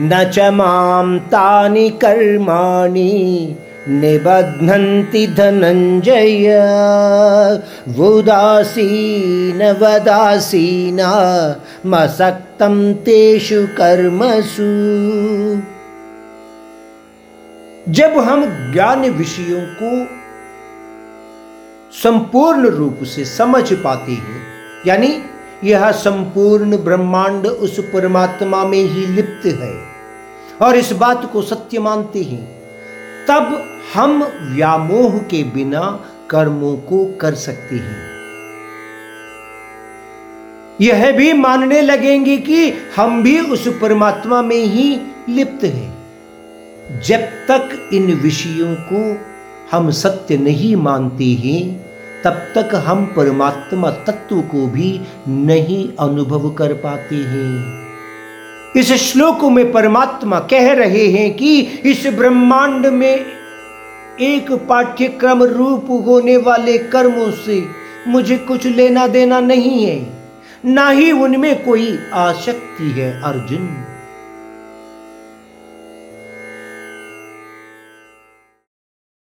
न च माँ तानि कर्माणि निबध्नन्ति धनञ्जय। वुदासीन वदासीन, मसक्तं तेषु कर्मसु। जब हम ज्ञान विषयों को संपूर्ण रूप से समझ पाते हैं, यानी यह संपूर्ण ब्रह्मांड उस परमात्मा में ही लिप्त है और इस बात को सत्य मानते हैं। तब हम व्यामोह के बिना कर्मों को कर सकते हैं। यह भी मानने लगेंगे कि हम भी उस परमात्मा में ही लिप्त हैं। जब तक इन विषयों को हम सत्य नहीं मानते हैं तब तक हम परमात्मा तत्व को भी नहीं अनुभव कर पाते हैं। इस श्लोक में परमात्मा कह रहे हैं कि इस ब्रह्मांड में एक पाठ्यक्रम रूप होने वाले कर्मों से मुझे कुछ लेना देना नहीं है। ना ही उनमें कोई आसक्ति है, अर्जुन।